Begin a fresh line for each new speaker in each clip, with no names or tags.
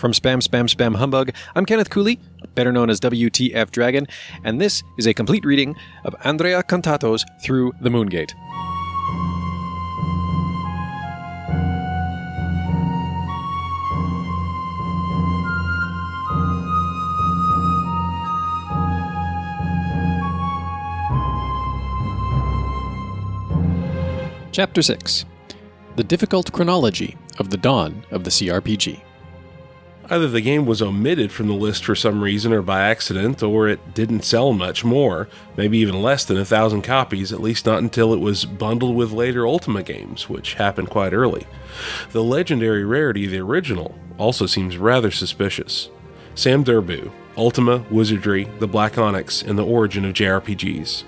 From Spam Spam Spam Humbug, I'm Kenneth Cooley, better known as WTF Dragon, and this is a complete reading of Andrea Contato's Through the Moongate. Chapter 6 The Difficult Chronology of the Dawn of the CRPG.
Either the game was omitted from the list for some reason or by accident, or it didn't sell much more, maybe even less than a thousand copies, at least not until it was bundled with later Ultima games, which happened quite early. The legendary rarity of the original also seems rather suspicious. Sam Derboo, Ultima, Wizardry, the Black Onyx, and the origin of JRPGs.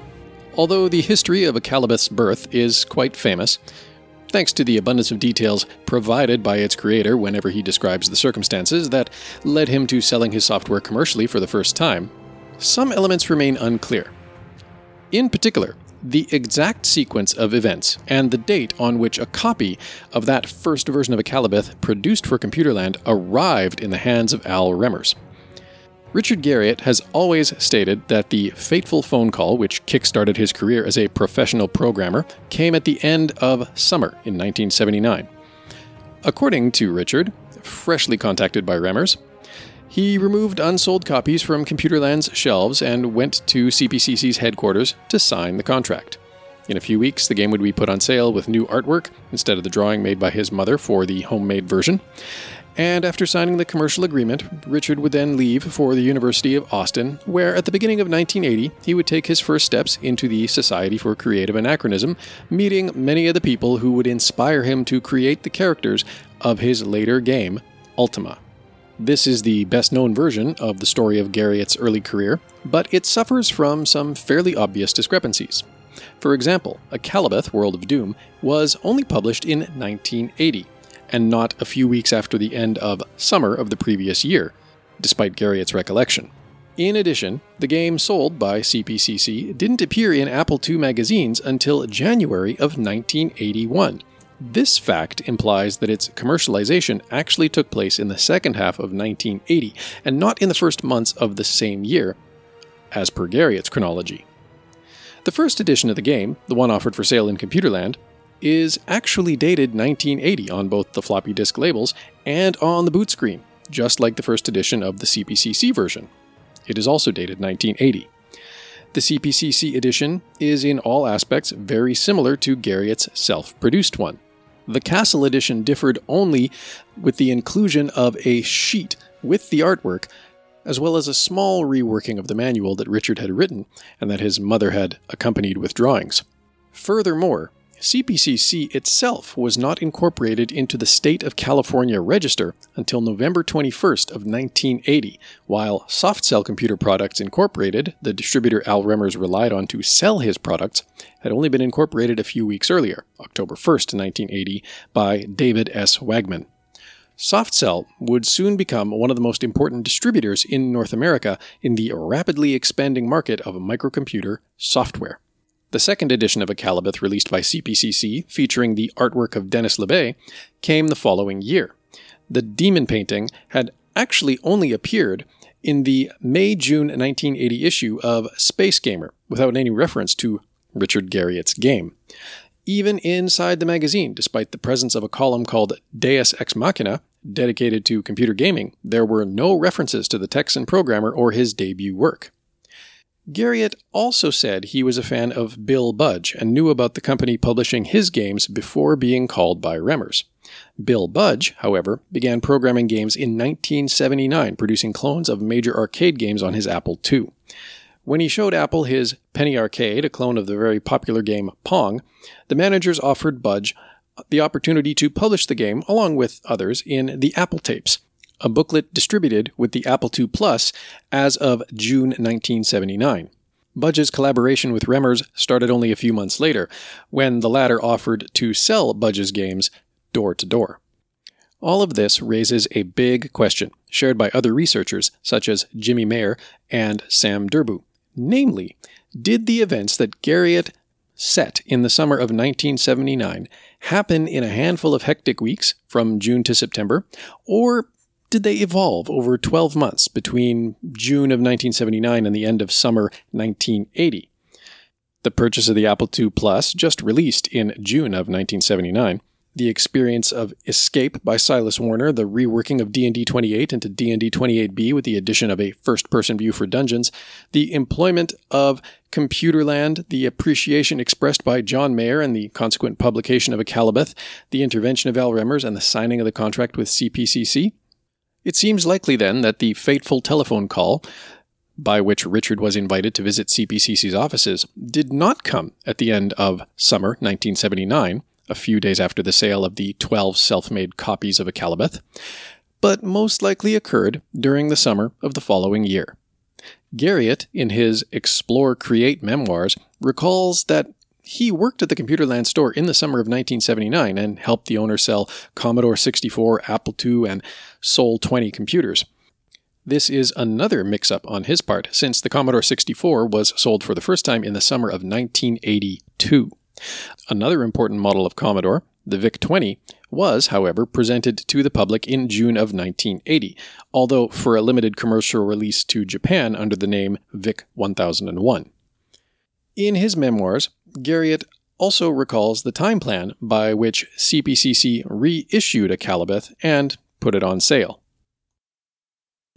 Although the history of Akalabeth's birth is quite famous, thanks to the abundance of details provided by its creator whenever he describes the circumstances that led him to selling his software commercially for the first time, some elements remain unclear. In particular, the exact sequence of events and the date on which a copy of that first version of a Akalabeth produced for Computerland arrived in the hands of Al Remmers. Richard Garriott has always stated that the fateful phone call, which kickstarted his career as a professional programmer, came at the end of summer in 1979. According to Richard, freshly contacted by Remmers, he removed unsold copies from Computerland's shelves and went to CPCC's headquarters to sign the contract. In a few weeks, the game would be put on sale with new artwork instead of the drawing made by his mother for the homemade version. And after signing the commercial agreement, Richard would then leave for the University of Austin, where at the beginning of 1980 he would take his first steps into the Society for Creative Anachronism, meeting many of the people who would inspire him to create the characters of his later game, Ultima. This is the best known version of the story of Garriott's early career, but it suffers from some fairly obvious discrepancies. For example, Akalabeth World of Doom was only published in 1980 and not a few weeks after the end of summer of the previous year, despite Garriott's recollection. In addition, the game sold by CPCC didn't appear in Apple II magazines until January of 1981. This fact implies that its commercialization actually took place in the second half of 1980 and not in the first months of the same year, as per Garriott's chronology. The first edition of the game, the one offered for sale in Computerland, is actually dated 1980 on both the floppy disk labels and on the boot screen, just like the first edition of the CPCC version. It is also dated 1980. The CPCC edition is in all aspects very similar to Garriott's self produced one. The Castle edition differed only with the inclusion of a sheet with the artwork, as well as a small reworking of the manual that Richard had written and that his mother had accompanied with drawings. Furthermore, CPCC itself was not incorporated into the State of California Register until November 21st of 1980, while Softsel Computer Products Incorporated, the distributor Al Remmers relied on to sell his products, had only been incorporated a few weeks earlier, October 1st, 1980, by David S. Wagman. Softsel would soon become one of the most important distributors in North America in the rapidly expanding market of microcomputer software. The second edition of Akalabeth, released by CPCC, featuring the artwork of Denis Loubet, came the following year. The demon painting had actually only appeared in the May June 1980 issue of Space Gamer, without any reference to Richard Garriott's game. Even inside the magazine, despite the presence of a column called Deus Ex Machina, dedicated to computer gaming, there were no references to the Texan programmer or his debut work. Garriott also said he was a fan of Bill Budge and knew about the company publishing his games before being called by Remmers. Bill Budge, however, began programming games in 1979, producing clones of major arcade games on his Apple II. When he showed Apple his Penny Arcade, a clone of the very popular game Pong, the managers offered Budge the opportunity to publish the game, along with others, in the Apple Tapes, a booklet distributed with the Apple II Plus as of June 1979. Budge's collaboration with Remmers started only a few months later, when the latter offered to sell Budge's games door to door. All of this raises a big question, shared by other researchers such as Jimmy Maher and Sam Derboo. Namely, did the events that Garriott set in the summer of 1979 happen in a handful of hectic weeks from June to September, or did they evolve over 12 months between June of 1979 and the end of summer 1980? The purchase of the Apple II Plus, just released in June of 1979, the experience of Escape by Silas Warner, the reworking of D&D 28 into D&D 28B with the addition of a first-person view for dungeons, the employment of Computerland, the appreciation expressed by John Mayer and the consequent publication of Akalabeth, the intervention of Al Remmers and the signing of the contract with CPCC. It seems likely then that the fateful telephone call by which Richard was invited to visit CPCC's offices did not come at the end of summer 1979 a few days after the sale of the 12 self made copies of Akalabeth, but most likely occurred during the summer of the following year. Garriott, in his Explore Create memoirs, recalls that he worked at the Computerland store in the summer of 1979 and helped the owner sell Commodore 64, Apple II, and Sol 20 computers. This is another mix up on his part, since the Commodore 64 was sold for the first time in the summer of 1982. Another important model of Commodore, the VIC 20, was, however, presented to the public in June of 1980, although for a limited commercial release to Japan under the name VIC 1001. In his memoirs, Garriott also recalls the time plan by which CPCC reissued a Akalabeth and put it on sale.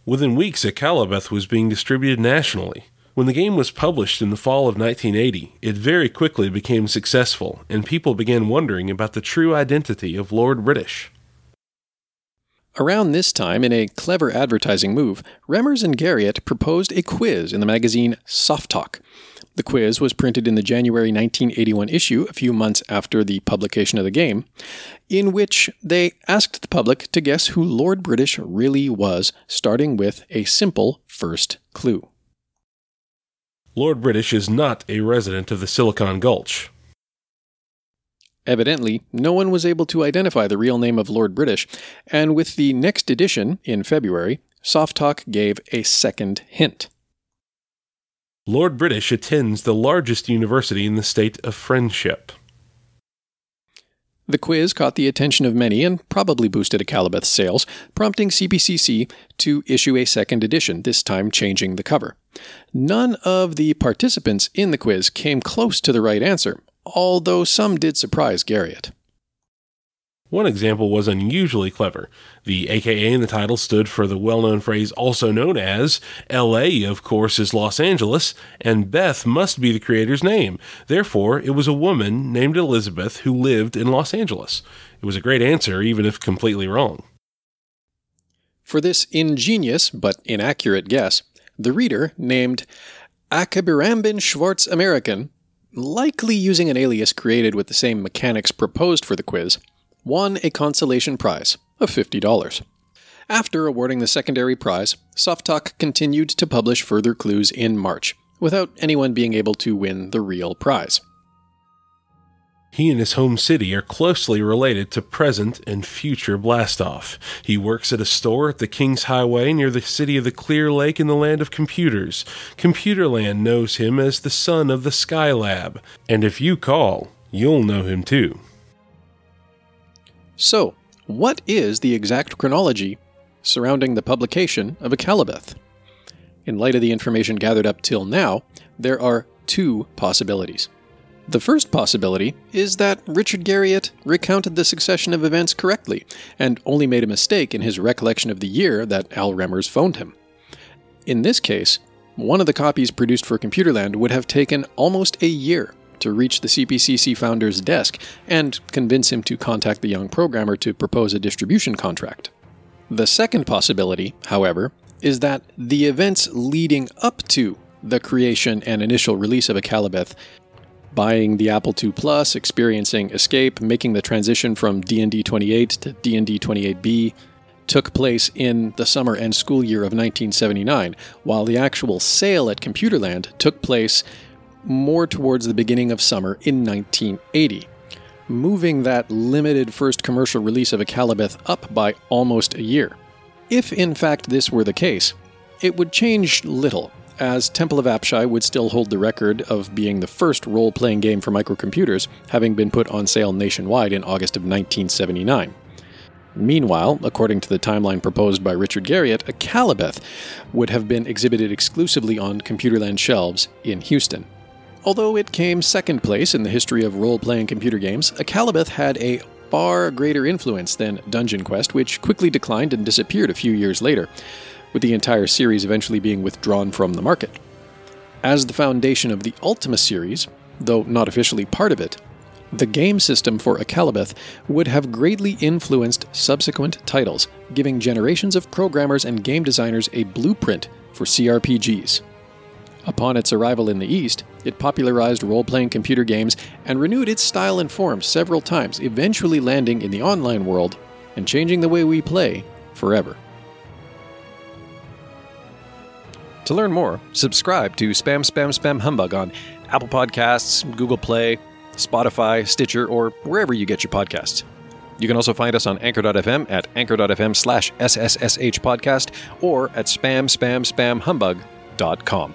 Within weeks, a Akalabeth was being distributed nationally. When the game was published in the fall of 1980, it very quickly became successful, and people began wondering about the true identity of Lord British.
Around this time, in a clever advertising move, Remmers and Garriott proposed a quiz in the magazine Soft Talk. The quiz was printed in the January 1981 issue, a few months after the publication of the game, in which they asked the public to guess who Lord British really was, starting with a simple first clue.
Lord British is not a resident of the Silicon Gulch.
Evidently, no one was able to identify the real name of Lord British, and with the next edition, in February, Soft Talk gave a second hint.
Lord British attends the largest university in the state of Friendship.
The quiz caught the attention of many and probably boosted Akalabeth's sales, prompting CPCC to issue a second edition, this time changing the cover. None of the participants in the quiz came close to the right answer, although some did surprise Garriott.
One example was unusually clever. The AKA in the title stood for the well known phrase also known as LA, of course, is Los Angeles, and Beth must be the creator's name. Therefore, it was a woman named Elizabeth who lived in Los Angeles. It was a great answer, even if completely wrong.
For this ingenious but inaccurate guess, the reader named Akabirambin Schwartz American, likely using an alias created with the same mechanics proposed for the quiz, won a consolation prize of $50. After awarding the secondary prize, SoftTalk continued to publish further clues in March, without anyone being able to win the real prize.
He and his home city are closely related to present and future Blastoff. He works at a store at the King's Highway near the city of the Clear Lake in the land of computers. Computerland knows him as the son of the Skylab, and if you call, you'll know him too.
So, what is the exact chronology surrounding the publication of Akalabeth? In light of the information gathered up till now, there are two possibilities. The first possibility is that Richard Garriott recounted the succession of events correctly and only made a mistake in his recollection of the year that Al Remmers phoned him. In this case, one of the copies produced for Computerland would have taken almost a year to reach the CPCC founder's desk and convince him to contact the young programmer to propose a distribution contract. The second possibility, however, is that the events leading up to the creation and initial release of Akalabeth buying the Apple II Plus, experiencing Escape, making the transition from D&D 28 to D&D 28B took place in the summer and school year of 1979, while the actual sale at Computerland took place more towards the beginning of summer in 1980, moving that limited first commercial release of Akalabeth up by almost a year. If in fact this were the case, it would change little, as Temple of Apshai would still hold the record of being the first role playing game for microcomputers, having been put on sale nationwide in August of 1979. Meanwhile, according to the timeline proposed by Richard Garriott, Akalabeth would have been exhibited exclusively on Computerland shelves in Houston. Although it came second place in the history of role playing computer games, Akalabeth had a far greater influence than Dunjonquest, which quickly declined and disappeared a few years later, with the entire series eventually being withdrawn from the market. As the foundation of the Ultima series, though not officially part of it, the game system for Akalabeth would have greatly influenced subsequent titles, giving generations of programmers and game designers a blueprint for CRPGs. Upon its arrival in the East, it popularized role playing computer games and renewed its style and form several times, eventually landing in the online world and changing the way we play forever. To learn more, subscribe to Spam Spam Spam Humbug on Apple Podcasts, Google Play, Spotify, Stitcher, or wherever you get your podcasts. You can also find us on anchor.fm at anchor.fm slash SSSH podcast or at spam spam spam humbug.com.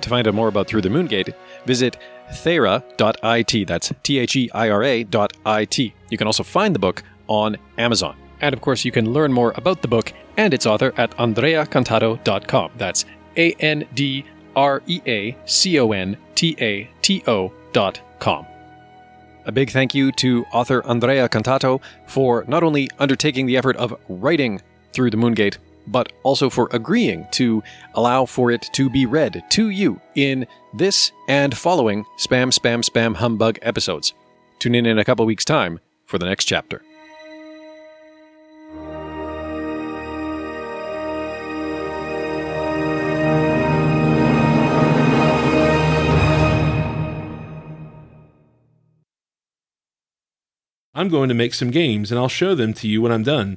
To find out more about Through the Moongate, visit thera.it. That's T H E I R A dot IT. You can also find the book on Amazon. And of course, you can learn more about the book and its author at andreacontato.com. That's A N D R E A C O N T A T O dot com. A big thank you to author Andrea Contato for not only undertaking the effort of writing Through the Moongate, but also for agreeing to allow for it to be read to you in this and following Spam Spam Spam Humbug episodes. Tune in in a couple weeks' time for the next chapter.
I'm going to make some games and I'll show them to you when I'm done.